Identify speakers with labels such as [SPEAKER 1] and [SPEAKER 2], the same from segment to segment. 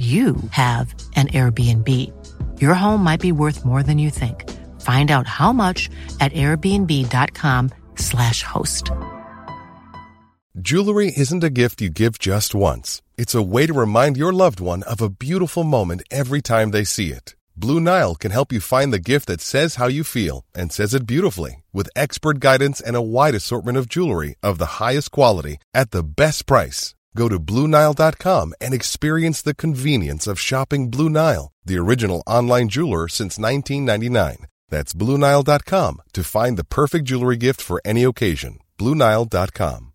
[SPEAKER 1] you have an Airbnb. Your home might be worth more than you think. Find out how much at airbnb.com/slash host.
[SPEAKER 2] Jewelry isn't a gift you give just once. It's a way to remind your loved one of a beautiful moment every time they see it. Blue Nile can help you find the gift that says how you feel and says it beautifully with expert guidance and a wide assortment of jewelry of the highest quality at the best price. Go to BlueNile.com and experience the convenience of shopping Blue Nile, the original online jeweler since 1999. That's BlueNile.com to find the perfect jewelry gift for any occasion. BlueNile.com.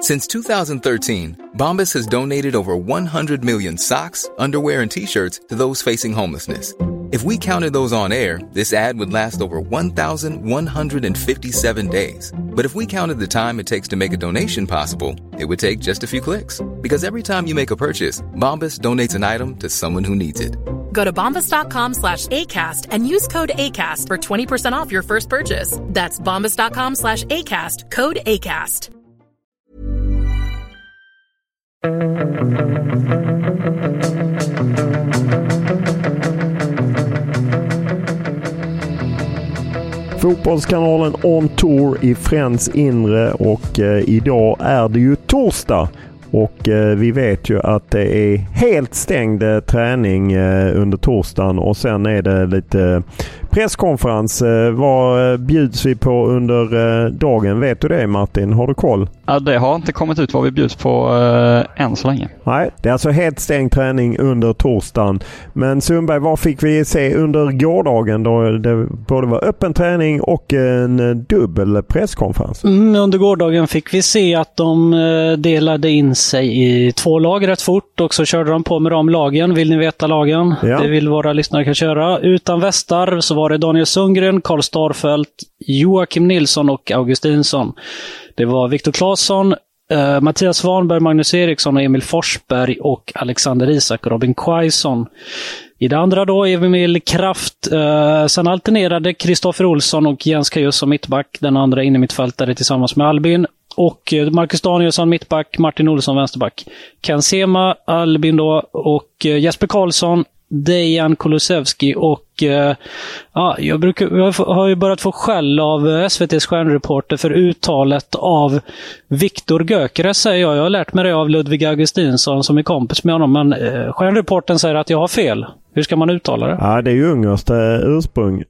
[SPEAKER 3] Since 2013, Bombas has donated over 100 million socks, underwear, and t shirts to those facing homelessness. If we counted those on air, this ad would last over 1,157 days. But if we counted the time it takes to make a donation possible, it would take just a few clicks. Because every time you make a purchase, Bombas donates an item to someone who needs it.
[SPEAKER 4] Go to bombas.com slash ACAST and use code ACAST for 20% off your first purchase. That's bombas.com slash ACAST, code ACAST.
[SPEAKER 5] Fotbollskanalen On Tour i Friends inre och eh, idag är det ju torsdag. Och eh, vi vet ju att det är helt stängd eh, träning eh, under torsdagen och sen är det lite presskonferens. Eh, vad eh, bjuds vi på under eh, dagen? Vet du det Martin? Har du koll?
[SPEAKER 6] Ja, det har inte kommit ut vad vi bjuds på äh, än så länge.
[SPEAKER 5] Nej, det är alltså helt stängd träning under torsdagen. Men Sundberg, vad fick vi se under gårdagen då det både var öppen träning och en dubbel presskonferens?
[SPEAKER 7] Mm, under gårdagen fick vi se att de delade in sig i två lag rätt fort och så körde de på med de lagen. Vill ni veta lagen? Ja. Det vill våra lyssnare kan köra. Utan västar så var det Daniel Sundgren, Karl Starfelt, Joakim Nilsson och Augustinsson. Det var Viktor Claesson, Uh, Mattias Svanberg, Magnus Eriksson, och Emil Forsberg och Alexander Isak och Robin Quaison. I det andra då Emil Kraft. Uh, sen alternerade Kristoffer Olsson och Jens Kajus som mittback. Den andra innermittfältare tillsammans med Albin. Och eh, Marcus Danielsson mittback, Martin Olsson vänsterback. Ken Sema, Albin då och Jesper Karlsson, Dejan Kulusevski och eh, ja, jag, brukar, jag har ju börjat få skäll av SVTs stjärnreporter för uttalet av Viktor Gökeres, säger jag. Jag har lärt mig det av Ludvig Augustinsson som är kompis med honom. Men eh, stjärnreporten säger att jag har fel. Hur ska man uttala det?
[SPEAKER 5] Ja, det är ju ungerskt ursprung.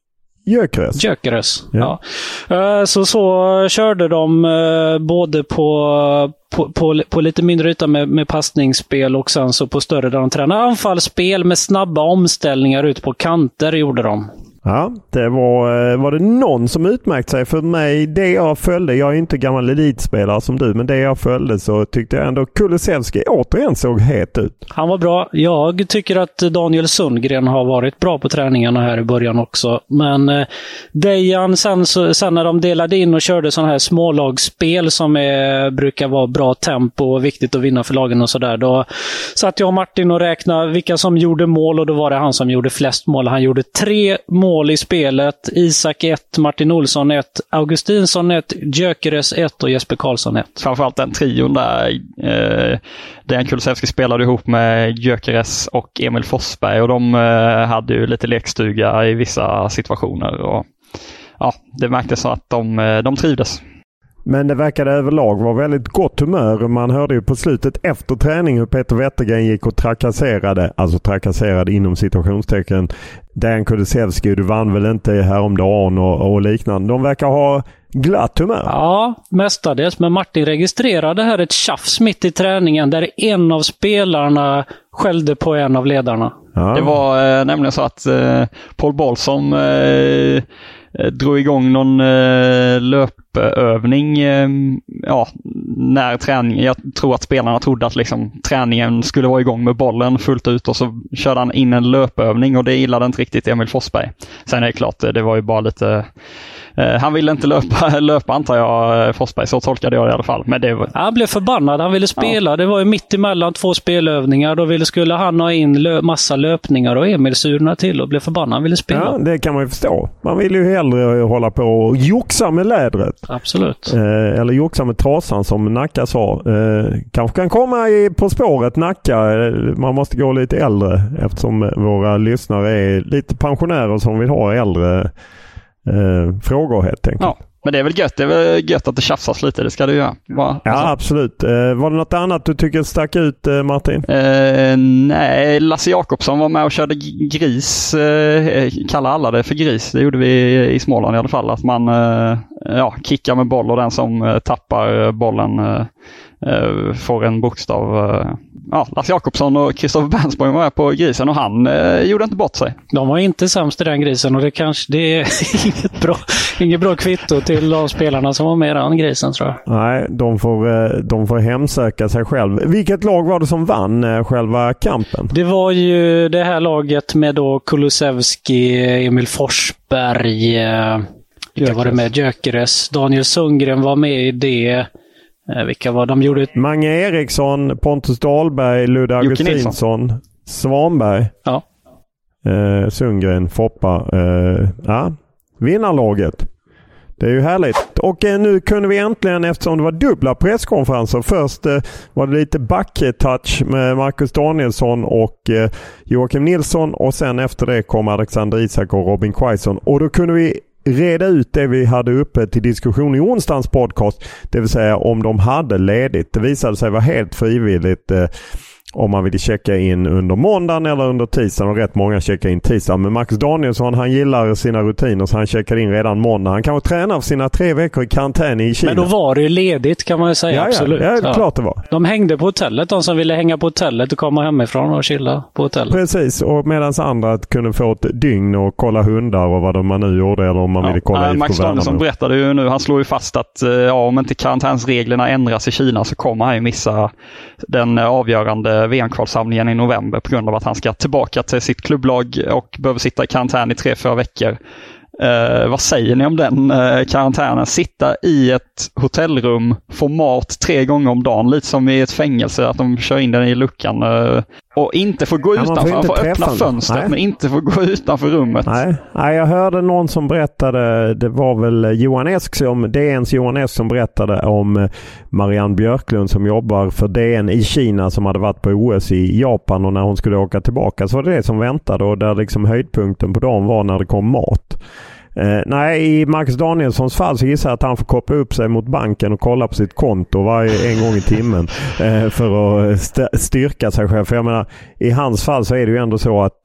[SPEAKER 5] Gyökeres.
[SPEAKER 7] Gyökeres, ja. ja. Eh, så så körde de eh, både på, på, på, på, lite mindre yta med, med passningsspel och sen så på större där de tränade anfallsspel med snabba omställningar ut på kanter gjorde de.
[SPEAKER 5] Ja, det var, eh, var det någon som utmärkt sig. För mig, det jag följde, jag är inte gammal elitspelare som du, men det jag följde så tyckte jag ändå Kulusevski återigen såg het ut.
[SPEAKER 7] Han var bra. Jag tycker att Daniel Sundgren har varit bra på träningarna här i början också. Men eh, Dejan, sen, sen när de delade in och körde sådana här smålagsspel som är, brukar vara bra tempo och viktigt att vinna för lagen och sådär. Då satt jag och Martin och räknade vilka som gjorde mål och då var det han som gjorde flest mål. Han gjorde tre mål mål i spelet. Isak 1, Martin Olsson 1, Augustinsson 1, Gyökeres 1 och Jesper Karlsson 1.
[SPEAKER 6] Framförallt den trion där. Eh, Dejan Kulusevski spelade ihop med Gyökeres och Emil Forsberg och de eh, hade ju lite lekstuga i vissa situationer. Och, ja, det märktes att de, eh, de trivdes.
[SPEAKER 5] Men det verkade överlag vara väldigt gott humör. Man hörde ju på slutet efter träning hur Peter Wettergren gick och trakasserade, alltså trakasserade inom situationstecken, Dejan Kulusevski. Du vann väl inte häromdagen och, och liknande. De verkar ha glatt humör.
[SPEAKER 7] Ja, mestadels. Men Martin registrerade här ett tjafs mitt i träningen där en av spelarna skällde på en av ledarna.
[SPEAKER 6] Ja. Det var eh, nämligen så att eh, Paul Bolsom eh, Eh, drog igång någon eh, löpövning eh, ja, när träningen, jag tror att spelarna trodde att liksom, träningen skulle vara igång med bollen fullt ut och så körde han in en löpövning och det gillade inte riktigt Emil Forsberg. Sen är det klart, eh, det var ju bara lite han ville inte löpa, löpa antar jag, eh, Forsberg. Så tolkade jag det i alla fall. Men det var...
[SPEAKER 7] Han blev förbannad. Han ville spela. Ja. Det var ju mitt emellan två spelövningar. Då ville, skulle han ha in lö massa löpningar och Emil surnade till och blev förbannad. Han ville spela.
[SPEAKER 5] Ja, det kan man ju förstå. Man vill ju hellre hålla på och joxa med lädret.
[SPEAKER 7] Absolut.
[SPEAKER 5] Eh, eller joxa med trasan som Nacka sa. Eh, kanske kan komma i På spåret Nacka. Eh, man måste gå lite äldre eftersom våra lyssnare är lite pensionärer som vill ha äldre eh, frågor helt enkelt. Ja.
[SPEAKER 6] Men det är väl gött, det är väl gött att det tjafsas lite, det ska du göra.
[SPEAKER 5] Va? Ja alltså. absolut. Eh, var det något annat du tycker stack ut eh, Martin?
[SPEAKER 6] Eh, nej, Lasse Jakobsson var med och körde gris. Eh, kallar alla det för gris. Det gjorde vi i Småland i alla fall. Att man eh, ja, kickar med boll och den som eh, tappar bollen eh, får en bokstav. Eh, ja, Lasse Jakobsson och Kristoffer Bernsborg var på grisen och han eh, gjorde inte bort sig.
[SPEAKER 7] De var inte sämst i den grisen och det kanske det är inget bra, inget bra kvitto till de spelarna som var med i den grisen tror jag.
[SPEAKER 5] Nej, de får, eh, de får hemsöka sig själv. Vilket lag var det som vann eh, själva kampen?
[SPEAKER 7] Det var ju det här laget med då Kulusevski, Emil Forsberg, vilka var det med? Gyökeres. Daniel Sundgren var med i det. Eh, vilka var de? gjorde?
[SPEAKER 5] Mange Eriksson, Pontus Dahlberg, Ludde Augustinsson, Svanberg.
[SPEAKER 7] Ja.
[SPEAKER 5] Eh, Sundgren, Foppa. Eh, ja. Vinnarlaget. Det är ju härligt. Och eh, nu kunde vi äntligen, eftersom det var dubbla presskonferenser. Först eh, var det lite backtouch med Marcus Danielsson och eh, Joakim Nilsson och sen efter det kom Alexander Isak och Robin Quaison. Och då kunde vi reda ut det vi hade uppe till diskussion i onsdagens podcast. Det vill säga om de hade ledigt. Det visade sig vara helt frivilligt. Eh, Eh, om man vill checka in under måndagen eller under tisdagen. Och rätt många checkar in tisdagen. Men Max Danielsson han gillar sina rutiner så han checkade in redan måndag. Han kanske tränar för sina tre veckor i karantän i Kina.
[SPEAKER 7] Men då var det ju ledigt kan man ju säga. Ja, absolut.
[SPEAKER 5] Ja, ja, klart det var.
[SPEAKER 7] De hängde på hotellet. De som ville hänga på hotellet och komma hemifrån och chilla på hotellet.
[SPEAKER 5] Precis, och medan andra kunde få ett dygn och kolla hundar och vad man nu gjorde. Eller om man ja. ville kolla
[SPEAKER 6] äh, Max Danielsson berättade ju nu, han slår ju fast att ja, om inte karantänsreglerna ändras i Kina så kommer han ju missa den avgörande VM-kvalsamlingen i november på grund av att han ska tillbaka till sitt klubblag och behöver sitta i karantän i tre, fyra veckor. Eh, vad säger ni om den eh, karantänen? Sitta i ett hotellrum, få mat tre gånger om dagen, lite som i ett fängelse, att de kör in den i luckan. Eh, och inte få gå ja, utanför, han får öppna fönstret Nej. men inte få gå utanför rummet.
[SPEAKER 5] Nej. Nej, jag hörde någon som berättade, det var väl Johan Esk som, DNs Johan Esk som berättade om Marianne Björklund som jobbar för DN i Kina som hade varit på OS i Japan och när hon skulle åka tillbaka så var det det som väntade och där liksom höjdpunkten på dagen var när det kom mat. Eh, nej, i Max Danielssons fall så gissar jag att han får koppla upp sig mot banken och kolla på sitt konto varje en gång i timmen eh, för att eh, styrka sig själv. För jag menar, i hans fall så är det ju ändå så att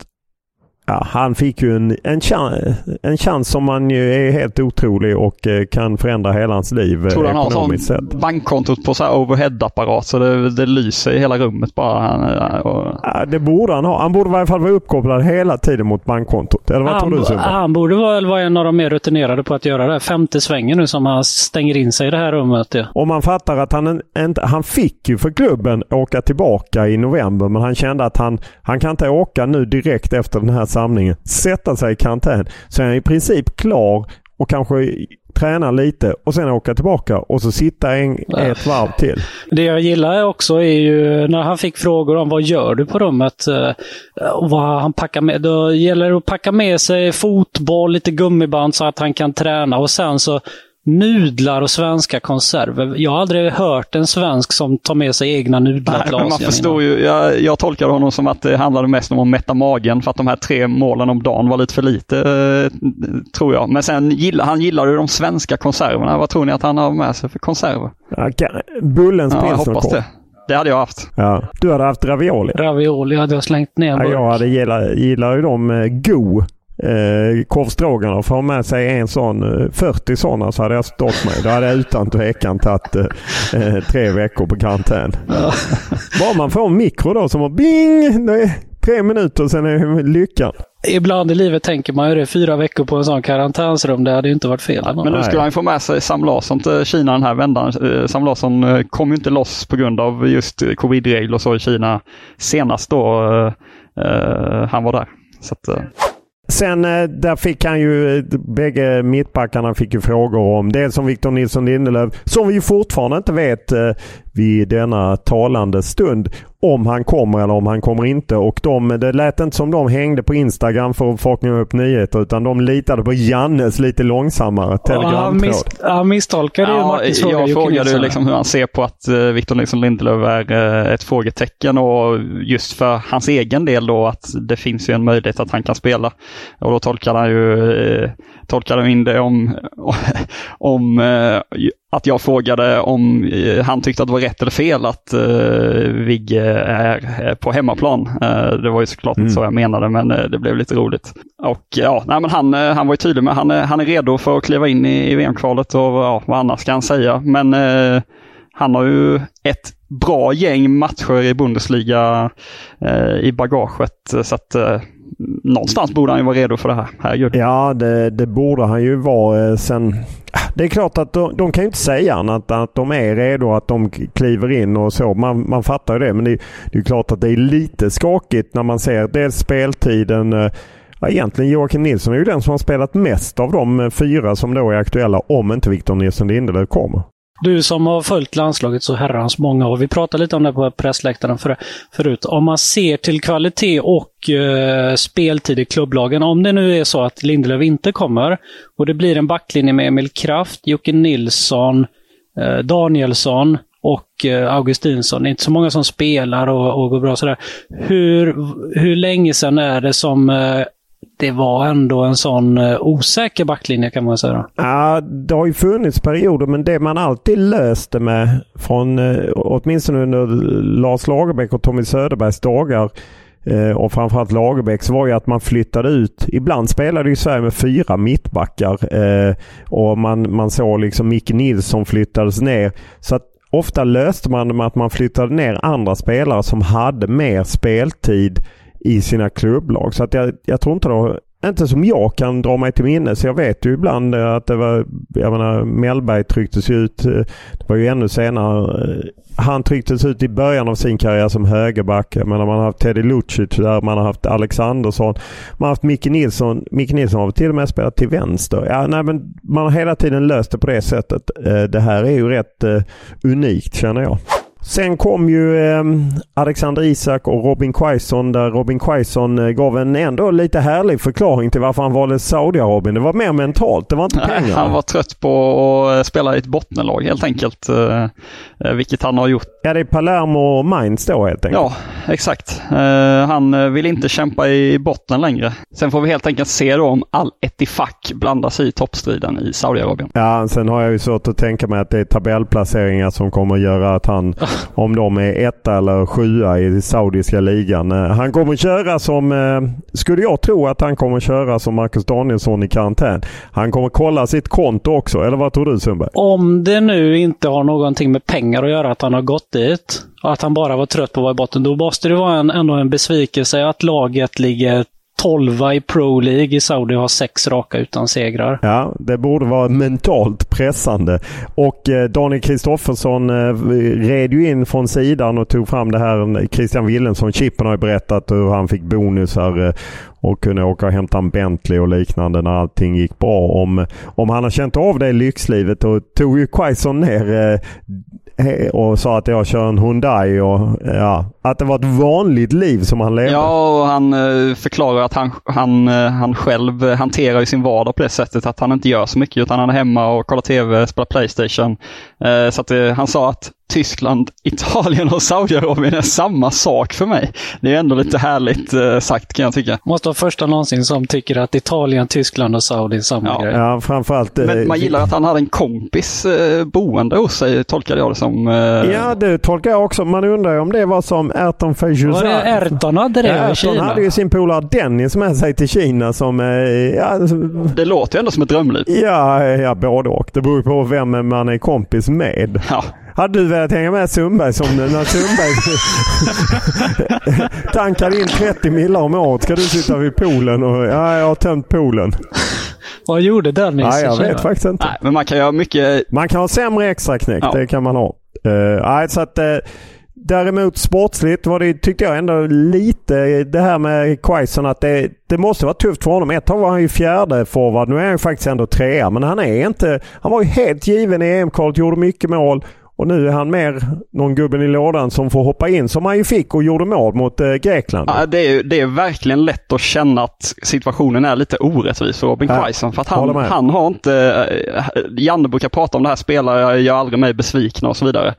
[SPEAKER 5] Ja, han fick ju en, en, chans, en chans som man ju är helt otrolig och eh, kan förändra hela hans liv
[SPEAKER 6] Tror du han har sånt bankkontot på så här overhead-apparat så det, det lyser i hela rummet bara?
[SPEAKER 5] Och... Ja, det borde han ha. Han borde i alla fall vara uppkopplad hela tiden mot bankkontot. Eller vad han, tror du Sundberg?
[SPEAKER 7] Han borde väl vara en av de mer rutinerade på att göra det. Femte svängen nu som han stänger in sig i det här rummet. Ja.
[SPEAKER 5] Och man fattar att han inte... Han fick ju för klubben åka tillbaka i november men han kände att han, han kan inte åka nu direkt efter den här samlingen, sätta sig i karantän. Så är han i princip klar och kanske träna lite och sen åka tillbaka och så sitta en, ett varv till.
[SPEAKER 7] Det jag gillar också är ju när han fick frågor om vad gör du på rummet eh, och vad han packar med. Då gäller det att packa med sig fotboll, lite gummiband så att han kan träna och sen så nudlar och svenska konserver. Jag har aldrig hört en svensk som tar med sig egna nudlar till
[SPEAKER 6] Asien. Man förstår ju, jag, jag tolkar honom som att det handlade mest om att mätta magen för att de här tre målen om dagen var lite för lite, eh, tror jag. Men sen gillar han gillar ju de svenska konserverna. Vad tror ni att han har med sig för konserver?
[SPEAKER 5] Bullens ja, jag hoppas
[SPEAKER 6] det. Det hade jag haft.
[SPEAKER 5] Ja. Du hade haft ravioli?
[SPEAKER 7] Ravioli hade jag slängt ner.
[SPEAKER 5] Ja, jag hade gillar, gillar ju dem eh, go eh, korv stroganoff har med sig en sån, 40 eh, sådana så hade jag stått mig. Då hade jag utan tvekan tagit eh, eh, tre veckor på karantän. Ja. Bara man får en mikro då som har bing! tre minuter, sen är lyckan.
[SPEAKER 7] Ibland i livet tänker man ju det, fyra veckor på en sån karantänsrum, det hade ju inte varit fel.
[SPEAKER 6] Ja, men nu skulle han få med sig Sam Larsson till Kina den här vändan. Eh, Sam Larsson eh, kom ju inte loss på grund av just covid-regler och så i Kina senast då uh, han var där. Så att, uh.
[SPEAKER 5] Sen eh, där fick han ju, eh, bägge mittbackarna fick ju frågor om dels om Victor Nilsson Lindelöf, som vi fortfarande inte vet eh, vid denna talande stund om han kommer eller om han kommer inte. Och de, det lät inte som de hängde på Instagram för att fånga upp nyheter utan de litade på Jannes lite långsammare telegramtråd. Han,
[SPEAKER 7] miss, han misstolkade
[SPEAKER 6] ju ja, Martins fråga. Jag frågade liksom hur han ser på att uh, Victor Nilsson Lindelöf är uh, ett frågetecken och just för hans egen del då att det finns ju en möjlighet att han kan spela. Och då tolkar han ju uh, tolkade in det om, om att jag frågade om eh, han tyckte att det var rätt eller fel att uh, Vigge är på hemmaplan. Uh, det var ju såklart mm. inte så jag menade, men uh, det blev lite roligt. Och ja, nej, men han, han var ju tydlig med han, han är redo för att kliva in i, i VM-kvalet och ja, vad annars ska han säga. Men han har ju ett bra gäng matcher i Bundesliga i bagaget. Så att någonstans borde han ju vara redo för det här. Herregud.
[SPEAKER 5] Ja, det, det borde han ju vara. Eh, sen, det är klart att de, de kan ju inte säga annat än att de är redo, att de kliver in och så. Man, man fattar ju det. Men det, det är klart att det är lite skakigt när man ser dels speltiden eh, Ja, egentligen Joakim Nilsson är ju den som har spelat mest av de eh, fyra som då är aktuella om inte Victor Nilsson Lindelöf kommer.
[SPEAKER 7] Du som har följt landslaget så herrans många år. Vi pratade lite om det på pressläktaren för, förut. Om man ser till kvalitet och eh, speltid i klubblagen. Om det nu är så att Lindelöf inte kommer och det blir en backlinje med Emil Kraft, Jocke Nilsson, eh, Danielsson och eh, Augustinsson. Det är inte så många som spelar och, och går bra sådär. Hur, hur länge sedan är det som eh, det var ändå en sån eh, osäker backlinje kan man säga.
[SPEAKER 5] Ja, det har ju funnits perioder men det man alltid löste med från eh, åtminstone under Lars Lagerbäck och Tommy Söderbergs dagar eh, och framförallt Lagerbäcks var ju att man flyttade ut. Ibland spelade ju Sverige med fyra mittbackar och man, man såg liksom Micke Nilsson flyttades ner. Så att ofta löste man det med att man flyttade ner andra spelare som hade mer speltid i sina klubblag. Så att jag, jag tror inte det inte som jag kan dra mig till minnes. Jag vet ju ibland eh, att det var, jag menar Mellberg trycktes ut, eh, det var ju ännu senare. Eh, han trycktes ut i början av sin karriär som högerback. Jag menar man har haft Teddy Lucic där, man har haft Alexandersson. Man har haft Micke Nilsson. Micke Nilsson har till och med spelat till vänster. Ja, nej, men man har hela tiden löst det på det sättet. Det här är ju rätt unikt känner jag. Sen kom ju eh, Alexander Isak och Robin Quaison där Robin Quaison eh, gav en ändå lite härlig förklaring till varför han valde Saudiarabien. Det var mer mentalt, det var inte pengar.
[SPEAKER 6] Han var trött på att spela i ett bottenlag helt enkelt. Eh, eh, vilket han har gjort.
[SPEAKER 5] Ja, det är Palermo och Mainz då helt enkelt.
[SPEAKER 6] Ja, exakt. Eh, han vill inte kämpa i botten längre. Sen får vi helt enkelt se då om Al Ettifaq blandar sig i toppstriden i Saudiarabien.
[SPEAKER 5] Ja, sen har jag ju svårt att tänka mig att det är tabellplaceringar som kommer att göra att han om de är etta eller sjua i saudiska ligan. Eh, han kommer köra som, eh, skulle jag tro att han kommer köra som Marcus Danielsson i karantän. Han kommer kolla sitt konto också, eller vad tror du Sundberg?
[SPEAKER 7] Om det nu inte har någonting med pengar att göra att han har gått dit och att han bara var trött på att vara i botten, då måste det vara en, ändå en besvikelse att laget ligger 12 i Pro League i Saudi har sex raka utan segrar.
[SPEAKER 5] Ja, det borde vara mentalt pressande. Och eh, Daniel Kristoffersson eh, red ju in från sidan och tog fram det här. Eh, Christian Willensson, Chippen har ju berättat hur han fick bonusar eh, och kunde åka och hämta en Bentley och liknande när allting gick bra. Om, om han har känt av det lyxlivet och tog ju Quaison ner eh, eh, och sa att jag kör en Hyundai och ja, att det var ett vanligt liv som han levde.
[SPEAKER 6] Ja, och han eh, förklarar att han, han, eh, han själv hanterar sin vardag på det sättet att han inte gör så mycket utan han är hemma och kollar tv, spelar Playstation. Eh, så att han sa att Tyskland, Italien och Saudiarabien är samma sak för mig. Det är ändå lite härligt eh, sagt kan jag tycka.
[SPEAKER 7] Måste vara första någonsin som tycker att Italien, Tyskland och Saudi är samma
[SPEAKER 5] ja.
[SPEAKER 7] grej.
[SPEAKER 5] Ja, framförallt.
[SPEAKER 6] Eh, Men man gillar att han hade en kompis eh, boende hos sig, tolkade jag det som. Eh...
[SPEAKER 5] Ja, det tolkar jag också. Man undrar ju om det var som Erton Fejuzar.
[SPEAKER 7] Var det Erton hade det ja,
[SPEAKER 5] i Kina? hade ju sin polare Dennis med sig till Kina som... Eh, ja,
[SPEAKER 6] det låter ju ändå som ett drömliv.
[SPEAKER 5] Ja, ja både och. Det beror på vem man är kompis med.
[SPEAKER 6] Ja.
[SPEAKER 5] Hade du velat hänga med Sundberg som när Sundberg tankar in 30 millar om året ska du sitta vid poolen och ja, jag har tömt poolen.
[SPEAKER 7] Vad gjorde Dennis?
[SPEAKER 5] Nej, jag vet faktiskt inte.
[SPEAKER 6] Nej, men man kan göra mycket...
[SPEAKER 5] Man kan ha sämre extraknäck, ja. det kan man ha. Uh, nej, så att, uh, Däremot sportsligt var det, tyckte jag ändå lite det här med Quaison att det, det måste vara tufft för honom. Ett tag var han ju fjärde forward. Nu är han ju faktiskt ändå trea. Men han är inte... Han var ju helt given i EM-kvalet, gjorde mycket mål. Och nu är han mer någon gubben i lådan som får hoppa in som han ju fick och gjorde mål mot eh, Grekland.
[SPEAKER 6] Ja, det, är, det är verkligen lätt att känna att situationen är lite orättvis för Robin Quaison. För att han, han har inte... Eh, Janne brukar prata om det här, spelare gör aldrig mig besvikna och så vidare.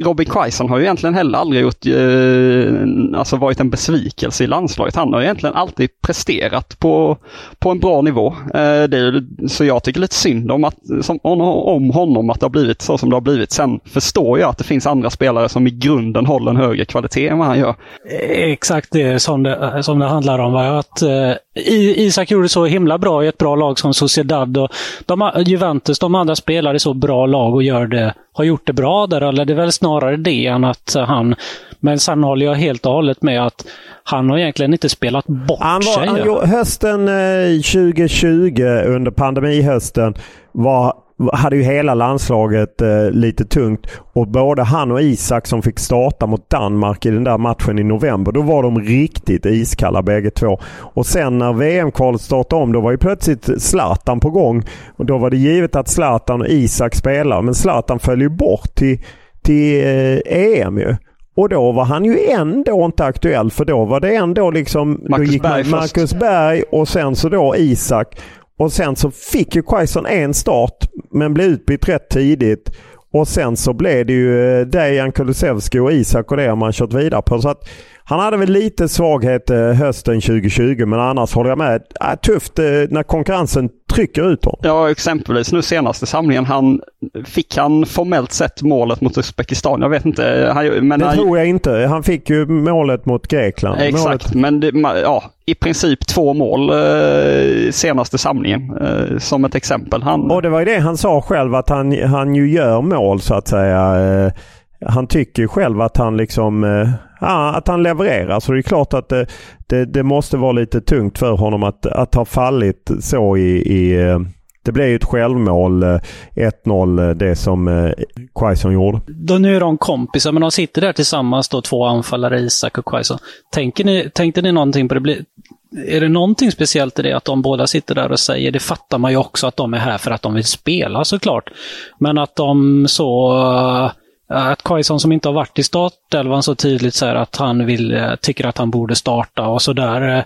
[SPEAKER 6] Robin Quaison har ju egentligen heller aldrig gjort, eh, alltså varit en besvikelse i landslaget. Han har egentligen alltid presterat på, på en bra nivå. Eh, det är, så jag tycker lite synd om, att, som, om honom att det har blivit så som det har blivit. Sen förstår jag att det finns andra spelare som i grunden håller en högre kvalitet än vad han gör.
[SPEAKER 7] Exakt det som det, som det handlar om. Att, eh, Isak gjorde så himla bra i ett bra lag som Sociedad och de, Juventus, de andra spelar i så bra lag och gör det, har gjort det bra där. Eller det är väl snarare det än att han... Men sen håller jag helt och hållet med att han har egentligen inte spelat bort
[SPEAKER 5] han
[SPEAKER 7] var, sig.
[SPEAKER 5] Han, hösten 2020 eh, under pandemihösten var hade ju hela landslaget eh, lite tungt. Och både han och Isak som fick starta mot Danmark i den där matchen i november, då var de riktigt iskalla bägge två. Och sen när VM-kvalet startade om, då var ju plötsligt Zlatan på gång. Och då var det givet att Zlatan och Isak spelar. Men Zlatan föll ju bort till, till eh, EM ju. Och då var han ju ändå inte aktuell för då var det ändå liksom...
[SPEAKER 6] Marcus,
[SPEAKER 5] gick
[SPEAKER 6] Berg,
[SPEAKER 5] Marcus Berg och sen så då Isak. Och sen så fick ju Quaison en start men blev utbytt rätt tidigt. Och sen så blev det ju eh, Dejan Kulusevski och Isak och det har man kört vidare på. Så att han hade väl lite svaghet eh, hösten 2020 men annars håller jag med. Äh, tufft eh, när konkurrensen trycker ut honom.
[SPEAKER 6] Ja, exempelvis nu senaste samlingen. Han, fick han formellt sett målet mot Uzbekistan? Jag vet inte. Han,
[SPEAKER 5] men det han, tror jag inte. Han fick ju målet mot Grekland.
[SPEAKER 6] Exakt,
[SPEAKER 5] målet...
[SPEAKER 6] men det, ja, i princip två mål eh, senaste samlingen eh, som ett exempel. Han...
[SPEAKER 5] Och det var ju det han sa själv att han, han ju gör mål så att säga. Eh, han tycker själv att han liksom eh, ja, att han levererar. Så det är klart att det, det, det, måste vara lite tungt för honom att, att ha fallit så i, i eh, det blev ju ett självmål, eh, 1-0, eh, det som eh, Quaison gjorde.
[SPEAKER 7] Då nu är de kompisar, men de sitter där tillsammans då, två anfallare, Isak och Quaison. Tänker ni, tänkte ni någonting på det? Är det någonting speciellt i det att de båda sitter där och säger, det fattar man ju också att de är här för att de vill spela såklart. Men att de så att Quaison som inte har varit i startelvan så tydligt säger att han vill, tycker att han borde starta och sådär.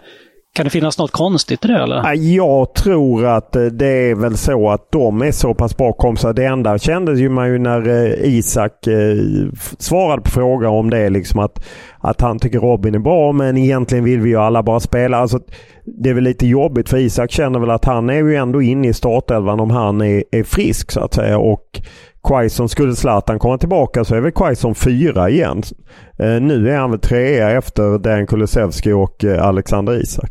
[SPEAKER 7] Kan det finnas något konstigt i det eller?
[SPEAKER 5] Jag tror att eh, det är väl så att de är så pass bra kompisar. Det enda kändes ju man ju när eh, Isak eh, svarade på frågan om det liksom att, att han tycker Robin är bra men egentligen vill vi ju alla bara spela. Alltså, det är väl lite jobbigt för Isak känner väl att han är ju ändå inne i startelvan om han är, är frisk så att säga. Och Quaison, skulle Zlatan komma tillbaka så är väl Quaison fyra igen. Eh, nu är han väl trea efter Dan Kulusevski och eh, Alexander Isak.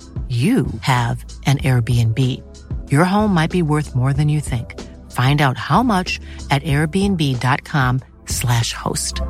[SPEAKER 1] you have an Airbnb. Your home might be worth more than you think. Find out how much at airbnb.com slash host.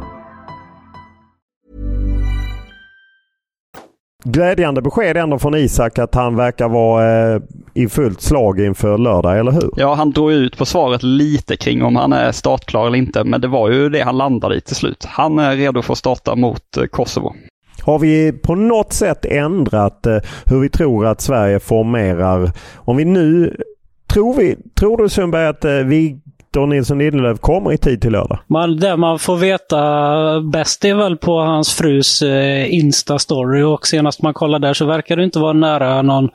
[SPEAKER 5] Glädjande besked ändå från Isak att han verkar vara eh, i fullt slag inför lördag, eller hur?
[SPEAKER 6] Ja, han drog ut på svaret lite kring om han är startklar eller inte, men det var ju det han landade i till slut. Han är redo för att starta mot eh, Kosovo.
[SPEAKER 5] Har vi på något sätt ändrat eh, hur vi tror att Sverige formerar? Om vi nu Tror, vi, tror du Sundberg att eh, Victor Nilsson Lindelöf kommer i tid till lördag?
[SPEAKER 7] Man, det man får veta bäst är väl på hans frus eh, Insta-story och senast man kollade där så verkar det inte vara nära någon,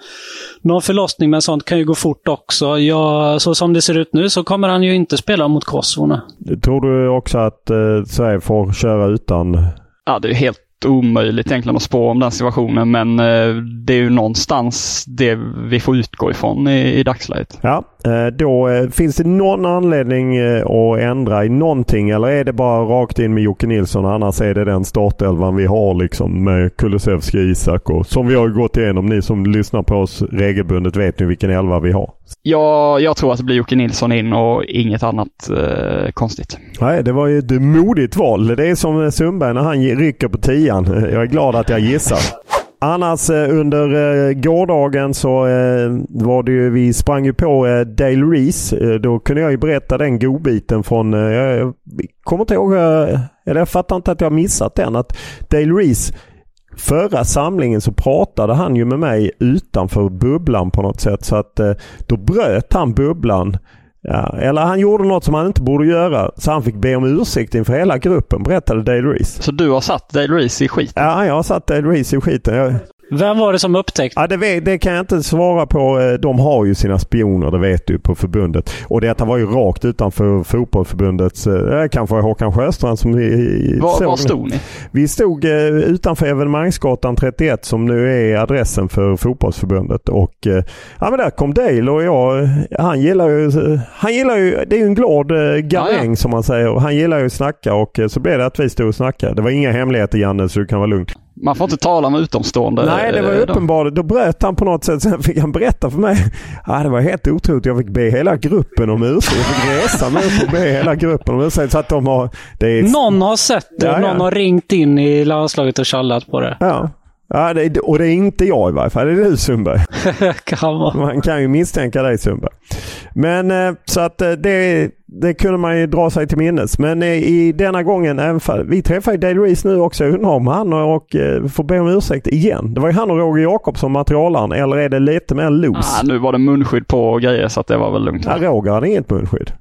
[SPEAKER 7] någon förlossning men sånt kan ju gå fort också. Ja, så som det ser ut nu så kommer han ju inte spela mot Kosovo.
[SPEAKER 5] Tror du också att eh, Sverige får köra utan
[SPEAKER 6] Ja, det är helt omöjligt egentligen att spå om den situationen men eh, det är ju någonstans det vi får utgå ifrån i, i dagsläget.
[SPEAKER 5] Ja, då eh, finns det någon anledning att ändra i någonting eller är det bara rakt in med Jocke Nilsson annars är det den startelvan vi har liksom med Kulusevski, Isak och som vi har gått igenom. Ni som lyssnar på oss regelbundet vet nu vilken elva vi har.
[SPEAKER 6] Ja, jag tror att det blir Jocke Nilsson in och inget annat eh, konstigt.
[SPEAKER 5] Nej, det var ju ett modigt val. Det är som Sundberg när han rycker på tian. Jag är glad att jag gissar. Annars eh, under eh, gårdagen så eh, var det ju, vi sprang ju på Dale Reese. Då kunde jag ju berätta den godbiten från, jag kommer inte ihåg, eller jag fattar inte att jag missat den. Att Dale Reese Förra samlingen så pratade han ju med mig utanför bubblan på något sätt. Så att då bröt han bubblan. Ja, eller han gjorde något som han inte borde göra. Så han fick be om ursäkt inför hela gruppen, berättade Dale Reese.
[SPEAKER 6] Så du har satt Dale Reese i skiten?
[SPEAKER 5] Ja, jag har satt Dale Reese i skiten. Jag,
[SPEAKER 7] vem var det som upptäckte?
[SPEAKER 5] Ja, det, det, kan jag inte svara på. Eh, de har ju sina spioner, det vet du, på förbundet. Och detta var ju rakt utanför fotbollförbundets... Eh, kanske Håkan Sjöstrand som...
[SPEAKER 6] Var, var stod ni?
[SPEAKER 5] Vi stod eh, utanför Evenemangsgatan 31 som nu är adressen för fotbollsförbundet. Och eh, ja, men där kom Dale och jag. Han gillar ju... Han gillar ju det är ju en glad eh, garäng ja, ja. som man säger. Han gillar ju att snacka och eh, så blev det att vi stod och snackade. Det var inga hemligheter Janne så du kan vara lugn.
[SPEAKER 6] Man får inte tala med utomstående.
[SPEAKER 5] Nej, det var eh, uppenbart. Då bröt han på något sätt. Sen fick han berätta för mig. Ja, det var helt otroligt. Jag fick be hela gruppen om ursäkt. Jag fick resa mig upp och be hela gruppen om ursäkt. Så att de har...
[SPEAKER 7] Det är... Någon har sett det. Ja, Någon ja. har ringt in i landslaget och tjallat på det.
[SPEAKER 5] Ja. Ja, det, och det är inte jag i varje fall. Det är du Sundberg.
[SPEAKER 7] kan vara.
[SPEAKER 5] Man kan ju misstänka dig Sundberg. Men eh, så att eh, det, det kunde man ju dra sig till minnes. Men eh, i denna gången, även för, vi träffar ju Dale Reese nu också. Jag undrar om han och, och får be om ursäkt igen. Det var ju han och Roger Jakobsson materialaren. Eller är det lite mer loose?
[SPEAKER 6] Ah, nu var det munskydd på och grejer så att det var väl lugnt.
[SPEAKER 5] Ja, Roger hade inget munskydd.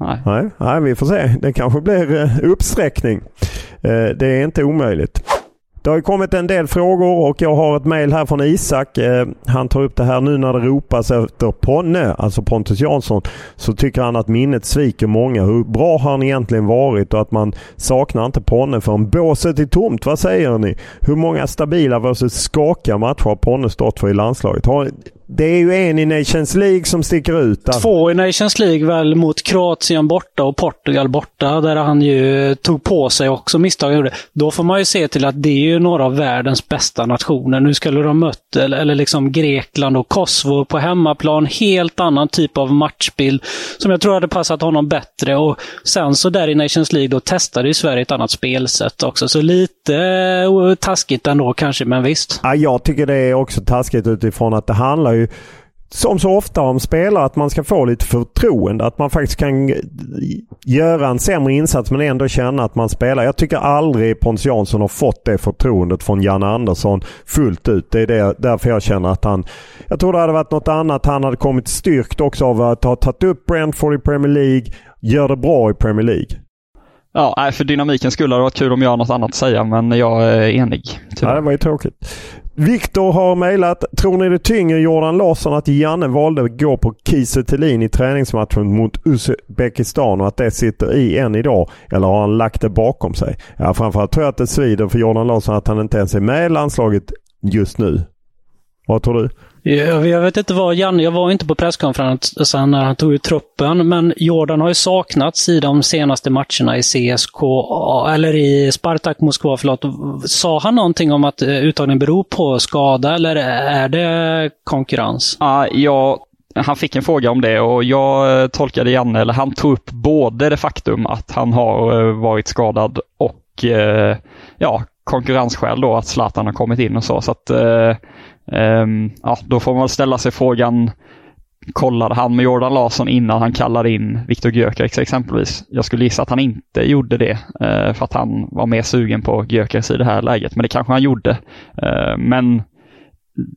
[SPEAKER 6] Nej.
[SPEAKER 5] Nej, nej, vi får se. Det kanske blir uppsträckning. Det är inte omöjligt. Det har ju kommit en del frågor och jag har ett mejl här från Isak. Eh, han tar upp det här nu när det ropas efter Ponne, alltså Pontus Jansson. Så tycker han att minnet sviker många. Hur bra har han egentligen varit och att man saknar inte Ponne förrän båset är tomt. Vad säger ni? Hur många stabila versus skakiga matcher har Ponne stått för i landslaget? Har, det är ju en i Nations League som sticker ut. Där.
[SPEAKER 7] Två i Nations League väl mot Kroatien borta och Portugal borta, där han ju tog på sig också misstag gjorde. Då får man ju se till att det är ju några av världens bästa nationer. Nu skulle de mött, eller, eller liksom Grekland och Kosovo på hemmaplan. Helt annan typ av matchbild som jag tror hade passat honom bättre. Och sen så där i Nations League, då testade ju Sverige ett annat spelsätt också. Så lite uh, taskigt ändå kanske, men visst.
[SPEAKER 5] Ja, jag tycker det är också taskigt utifrån att det handlar ju som så ofta om spelare att man ska få lite förtroende. Att man faktiskt kan göra en sämre insats men ändå känna att man spelar. Jag tycker aldrig Pontus Jansson har fått det förtroendet från Janne Andersson fullt ut. Det är det, därför jag känner att han... Jag tror det hade varit något annat. Han hade kommit styrkt också av att ha tagit upp Brentford i Premier League. Gör det bra i Premier League.
[SPEAKER 6] Ja, för dynamiken skulle det varit kul om jag har något annat att säga, men jag är enig.
[SPEAKER 5] Ja, det var ju tråkigt. Viktor har mejlat. Tror ni det tynger Jordan Larsson att Janne valde att gå på Kiese i träningsmatchen mot Uzbekistan och att det sitter i än idag? Eller har han lagt det bakom sig? Ja, framförallt tror jag att det svider för Jordan Larsson att han inte ens är med i landslaget just nu. Vad tror du?
[SPEAKER 7] Jag, jag vet inte vad Janne, jag var inte på presskonferensen när han tog ut truppen, men Jordan har ju saknats i de senaste matcherna i CSK, eller i Spartak Moskva, förlåt. Sa han någonting om att eh, uttagningen beror på skada eller är det konkurrens?
[SPEAKER 6] Uh, ja, han fick en fråga om det och jag eh, tolkade Janne, eller han tog upp både det faktum att han har eh, varit skadad och ja, konkurrensskäl då att Zlatan har kommit in och så. så att Ehm, ja, då får man ställa sig frågan, kollade han med Jordan Larsson innan han kallade in Viktor Gyökeres exempelvis? Jag skulle gissa att han inte gjorde det uh, för att han var mer sugen på Gyökeres i det här läget, men det kanske han gjorde. Uh, men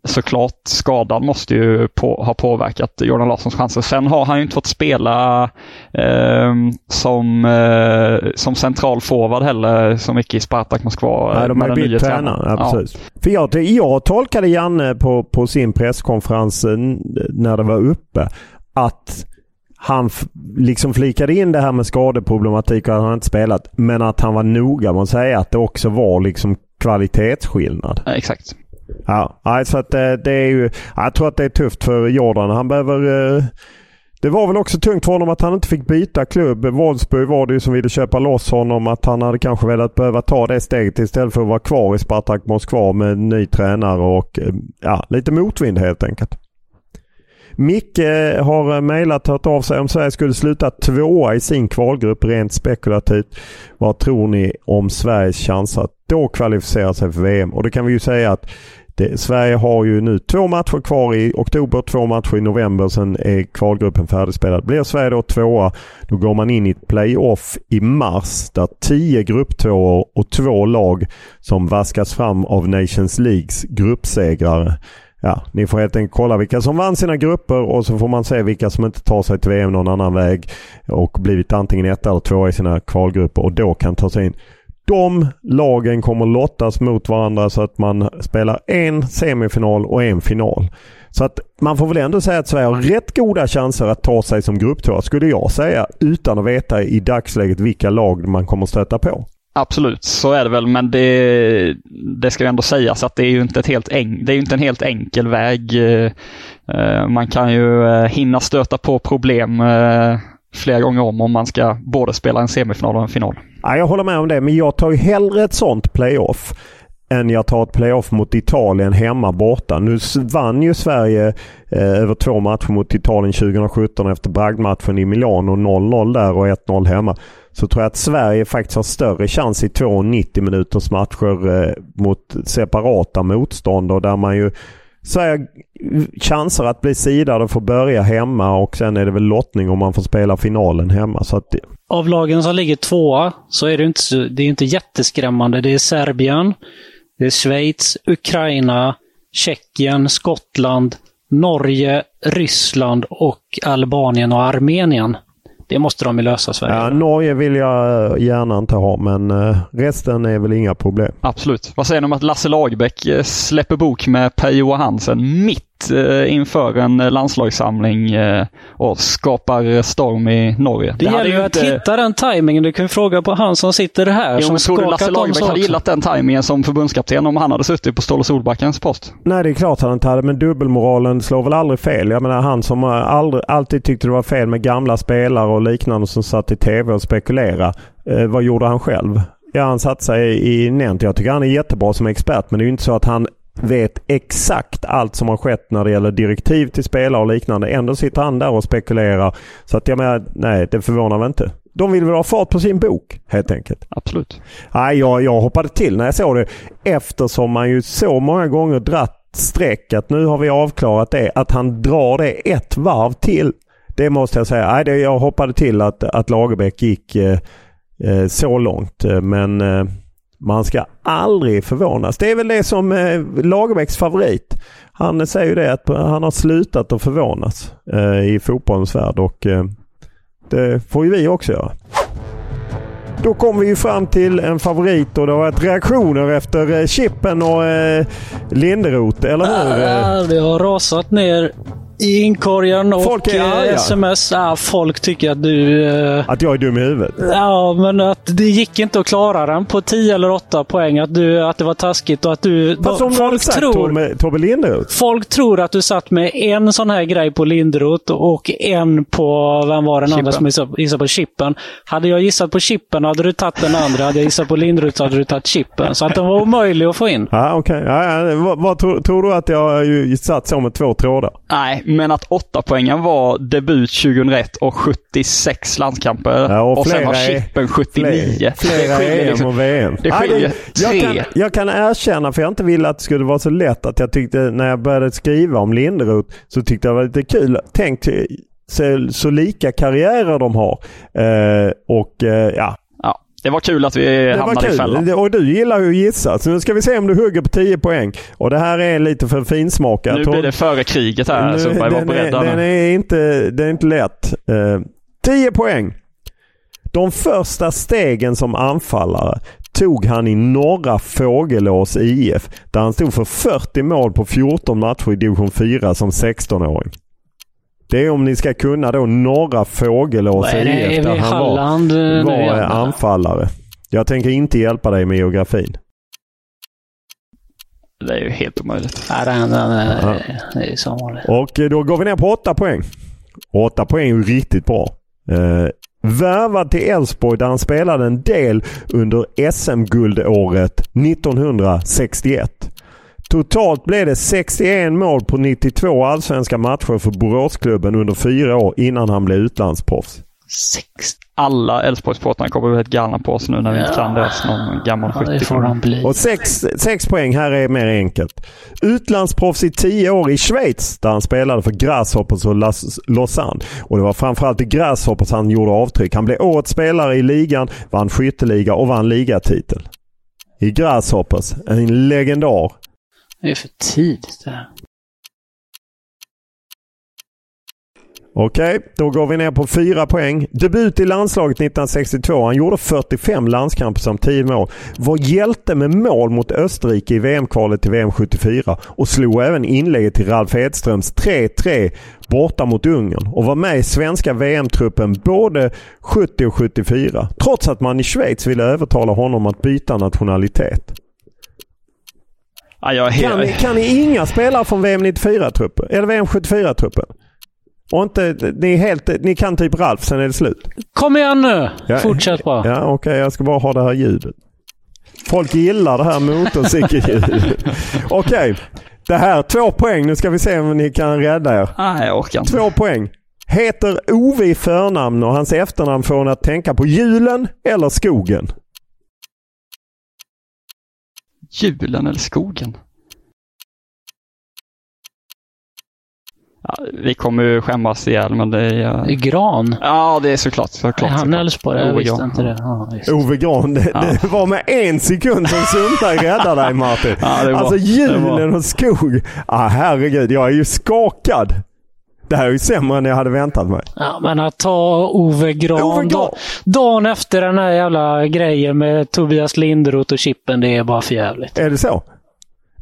[SPEAKER 6] såklart skadan måste ju på, ha påverkat Jordan Larssons chanser. Sen har han ju inte fått spela eh, som, eh, som central forward heller så mycket i Spartak Moskva.
[SPEAKER 5] Nej, de har bytt tränare. Ja, precis. Ja. För jag, jag tolkade Janne på, på sin presskonferens eh, när det var uppe att han liksom flikade in det här med skadeproblematik och att han inte spelat. Men att han var noga med att säga att det också var liksom kvalitetsskillnad.
[SPEAKER 6] Ja, exakt.
[SPEAKER 5] Ja, så att eh, det, är ju... Jag tror att det är tufft för Jordan. Han behöver... Eh, det var väl också tungt för honom att han inte fick byta klubb. Wolfsburg var det ju som ville köpa loss honom. Att han hade kanske velat behöva ta det steget istället för att vara kvar i Spartak Moskva med en ny tränare och eh, ja, lite motvind helt enkelt. Micke har mejlat hört av sig om Sverige skulle sluta tvåa i sin kvalgrupp rent spekulativt. Vad tror ni om Sveriges chanser att då kvalificera sig för VM? Och det kan vi ju säga att det, Sverige har ju nu två matcher kvar i oktober, två matcher i november. Sen är kvalgruppen färdigspelad. Blir Sverige då tvåa, då går man in i ett playoff i mars där tio grupptvåor och två lag som vaskas fram av Nations Leagues gruppsegrare ja, ni får helt enkelt kolla vilka som vann sina grupper och så får man se vilka som inte tar sig till VM någon annan väg och blivit antingen ett eller två i sina kvalgrupper och då kan ta sig in. De lagen kommer lottas mot varandra så att man spelar en semifinal och en final. Så att man får väl ändå säga att Sverige har rätt goda chanser att ta sig som grupptvåa skulle jag säga utan att veta i dagsläget vilka lag man kommer stöta på.
[SPEAKER 6] Absolut, så är det väl, men det, det ska ju ändå sägas att det är ju inte, ett helt en, det är inte en helt enkel väg. Eh, eh, man kan ju eh, hinna stöta på problem flera gånger om om man ska både spela en semifinal och en final.
[SPEAKER 5] Ja, jag håller med om det, men jag tar ju hellre ett sånt playoff än jag tar ett playoff mot Italien hemma borta. Nu vann ju Sverige eh, över två matcher mot Italien 2017 efter bragdmatchen i Milano. 0-0 där och 1-0 hemma så tror jag att Sverige faktiskt har större chans i två 90 minuters matcher eh, mot separata motståndare där man ju Sverige chanser att bli sidad och få börja hemma och sen är det väl lottning om man får spela finalen hemma. Så att...
[SPEAKER 7] Av lagen som ligger tvåa så är det inte, det är inte jätteskrämmande. Det är Serbien, det är Schweiz, Ukraina, Tjeckien, Skottland, Norge, Ryssland och Albanien och Armenien. Det måste de ju lösa, Sverige.
[SPEAKER 5] Ja, Norge vill jag eh, gärna inte ha, men eh, resten är väl inga problem.
[SPEAKER 6] Absolut. Vad säger ni om att Lasse Lagerbäck eh, släpper bok med Per-Johan Hansen mitt eh, inför en landslagssamling eh, och skapar storm i Norge.
[SPEAKER 7] Det, det gäller ju att inte... hitta den tajmingen. Du kan fråga på han som sitter här.
[SPEAKER 6] Jo,
[SPEAKER 7] som
[SPEAKER 6] tror du Lasse Lagerbäck hade gillat den tajmingen som förbundskapten om han hade suttit på Ståle Solbackens post?
[SPEAKER 5] Nej, det är klart han inte hade. Men dubbelmoralen slår väl aldrig fel. Jag menar han som aldrig, alltid tyckte det var fel med gamla spelare och liknande som satt i tv och spekulerade. Eh, vad gjorde han själv? Ja, han satte sig i Nent. Jag tycker han är jättebra som expert men det är ju inte så att han vet exakt allt som har skett när det gäller direktiv till spelare och liknande. Ändå sitter han där och spekulerar. Så att jag menar, nej det förvånar mig inte. De vill väl ha fart på sin bok helt enkelt.
[SPEAKER 6] Absolut.
[SPEAKER 5] Nej, jag, jag hoppade till när jag såg det eftersom man ju så många gånger dratt streck att nu har vi avklarat det. Att han drar det ett varv till. Det måste jag säga. Nej, det, jag hoppade till att, att Lagerbäck gick eh, eh, så långt. Men eh, man ska aldrig förvånas. Det är väl det som eh, Lagerbäcks favorit. Han säger ju det att han har slutat att förvånas eh, i fotbollens värld och eh, det får ju vi också göra. Då kommer vi fram till en favorit och det har varit reaktioner efter eh, Chippen och eh, Linderoth, eller hur?
[SPEAKER 7] Ja, det har rasat ner i inkorgen och folk är eh, sms. Ja, folk tycker att du...
[SPEAKER 5] Eh, att jag är dum i huvudet?
[SPEAKER 7] Ja, men att det gick inte att klara den på 10 eller 8 poäng. Att, du, att det var taskigt och att du...
[SPEAKER 5] Fast om folk sagt tror, Tobbe Linderoth?
[SPEAKER 7] Folk tror att du satt med en sån här grej på Linderoth och en på... Vem var den chippen. andra som gissade på chippen? Hade jag gissat på chippen hade du tagit den andra. Hade jag gissat på Linderoth hade du tagit chippen. Så att den var omöjlig att få in.
[SPEAKER 5] Ja, okej. Okay. Ja, ja. Vad, vad tror, tror, du att jag har satt så med två trådar?
[SPEAKER 6] Nej, men att åtta poängen var debut 2001 och 76 landskamper. Ja, och, och sen var chippen 79.
[SPEAKER 5] Flera, flera EM liksom, och VM.
[SPEAKER 6] Det skiljer
[SPEAKER 5] jag, kan, jag kan erkänna, för jag inte ville att det skulle vara så lätt, att jag tyckte när jag började skriva om Linderoth så tyckte jag det var lite kul. Tänk så, så lika karriärer de har. Eh, och eh, ja,
[SPEAKER 6] det var kul att vi det hamnade i fällan.
[SPEAKER 5] Och du gillar ju att gissa. Så nu ska vi se om du hugger på 10 poäng. Och det här är lite för finsmakat.
[SPEAKER 6] Nu blir det före kriget här, nu, så jag var beredda.
[SPEAKER 5] Den är inte, det är inte lätt. Uh, eh, 10 poäng. De första stegen som anfallare tog han i norra Fågelås IF där han stod för 40 mål på 14 matcher i division 4 som 16-åring. Det är om ni ska kunna då norra Fågelås IF där han Halland, var, var anfallare. Jag tänker inte hjälpa dig med geografin.
[SPEAKER 6] Det är ju helt omöjligt.
[SPEAKER 7] Ja, det, det, det är som vanligt.
[SPEAKER 5] Och eh, då går vi ner på 8 poäng. 8 poäng är ju riktigt bra. Eh, värvad till Elfsborg där han spelade en del under SM-guldåret 1961. Totalt blev det 61 mål på 92 allsvenska matcher för Boråsklubben under fyra år innan han blev utlandsproffs.
[SPEAKER 6] Alla Elfsborgssportare kommer bli helt galna på oss nu när vi inte kan deras någon gammal
[SPEAKER 5] ja, Och sex, sex poäng här är mer enkelt. Utlandsproffs i tio år i Schweiz där han spelade för Grasshoppers och Lausanne. Och det var framförallt i Grasshoppers han gjorde avtryck. Han blev årets spelare i ligan, vann skytteliga och vann ligatitel. I Grasshoppers, en legendar
[SPEAKER 7] det är för tidigt det här.
[SPEAKER 5] Okej, då går vi ner på fyra poäng. Debut i landslaget 1962. Han gjorde 45 landskamper som 10 mål. Var hjälte med mål mot Österrike i VM-kvalet till VM 74 och slog även inlägget till Ralf Edströms 3-3 borta mot Ungern och var med i svenska VM-truppen både 70 och 74. Trots att man i Schweiz ville övertala honom att byta nationalitet. Ja, kan, ni, kan ni inga spelare från VM 94-truppen? Eller VM 74-truppen? Och inte, ni, är helt, ni kan typ Ralf, sen är det slut.
[SPEAKER 7] Kom igen nu! Ja, Fortsätt bara.
[SPEAKER 5] Ja, okej. Okay, jag ska bara ha det här ljudet. Folk gillar det här motorcykelljudet. okej. Okay. Det här, två poäng. Nu ska vi se om ni kan rädda er.
[SPEAKER 6] Nej, jag orkar inte.
[SPEAKER 5] Två poäng. Heter Ove i förnamn och hans efternamn får en att tänka på julen eller skogen?
[SPEAKER 6] Julen eller skogen? Ja, vi kommer ju skämmas ihjäl, men det är...
[SPEAKER 7] Uh... Gran?
[SPEAKER 6] Ja, det är såklart. såklart
[SPEAKER 7] han Älvsborg? Jag visste inte det. Ja,
[SPEAKER 5] Ove Gran. Det, ja. det, var med en sekund som Sundberg räddade dig, Martin. Ja, det var, alltså julen och skog. Ah, herregud, jag är ju skakad. Det här är ju sämre än jag hade väntat mig.
[SPEAKER 7] Ja, men att ta Ove Gran, Ove Gran. dagen efter den här jävla grejen med Tobias Linderoth och Chippen, det är bara för jävligt.
[SPEAKER 5] Är det så?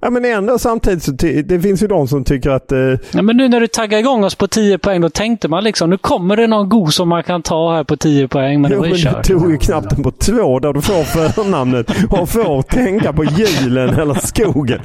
[SPEAKER 5] Ja men ändå samtidigt så det finns ju de som tycker att... Eh...
[SPEAKER 7] Ja, men nu när du taggar igång oss på 10 poäng, då tänkte man liksom nu kommer det någon god som man kan ta här på 10 poäng. Men jo, det var ju men.
[SPEAKER 5] Du tog ju knappt på två där du får förnamnet och får tänka på julen eller skogen.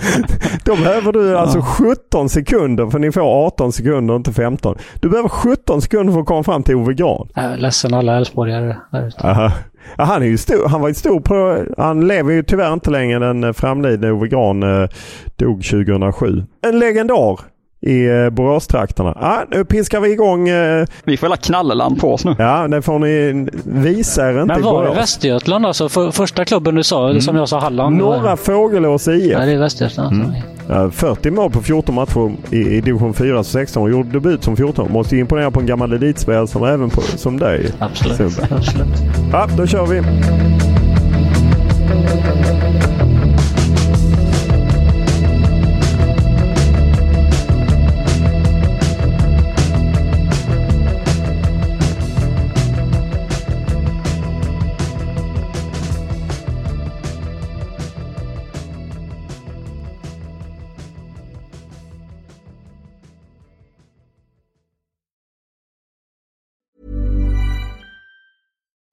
[SPEAKER 5] Då behöver du ja. alltså 17 sekunder för ni får 18 sekunder inte 15. Du behöver 17 sekunder för att komma fram till Ove Gran.
[SPEAKER 7] Jag är ledsen alla Älvsborgare där ute.
[SPEAKER 5] Ja, han, är ju stor, han var ju stor på... Han lever ju tyvärr inte längre. Den eh, framlidne Ove Grahn eh, dog 2007. En legendar i eh, Boråstrakterna. Ja, nu piskar vi igång. Eh...
[SPEAKER 6] Vi får hela knalleland på oss nu.
[SPEAKER 5] Ja, det får ni visa er inte
[SPEAKER 7] Men var det Västergötland alltså? För, första klubben du sa, mm. som jag sa Halland?
[SPEAKER 5] Norra Fågelås IF.
[SPEAKER 7] Ja, det är Västergötland. Mm.
[SPEAKER 5] Ja, 40 mål på 14 matcher i, i division 4 16 och gjorde debut som 14. Måste imponera på en gammal elitspelare som även på, som dig.
[SPEAKER 7] Absolut. Absolut.
[SPEAKER 5] Ja, då kör vi.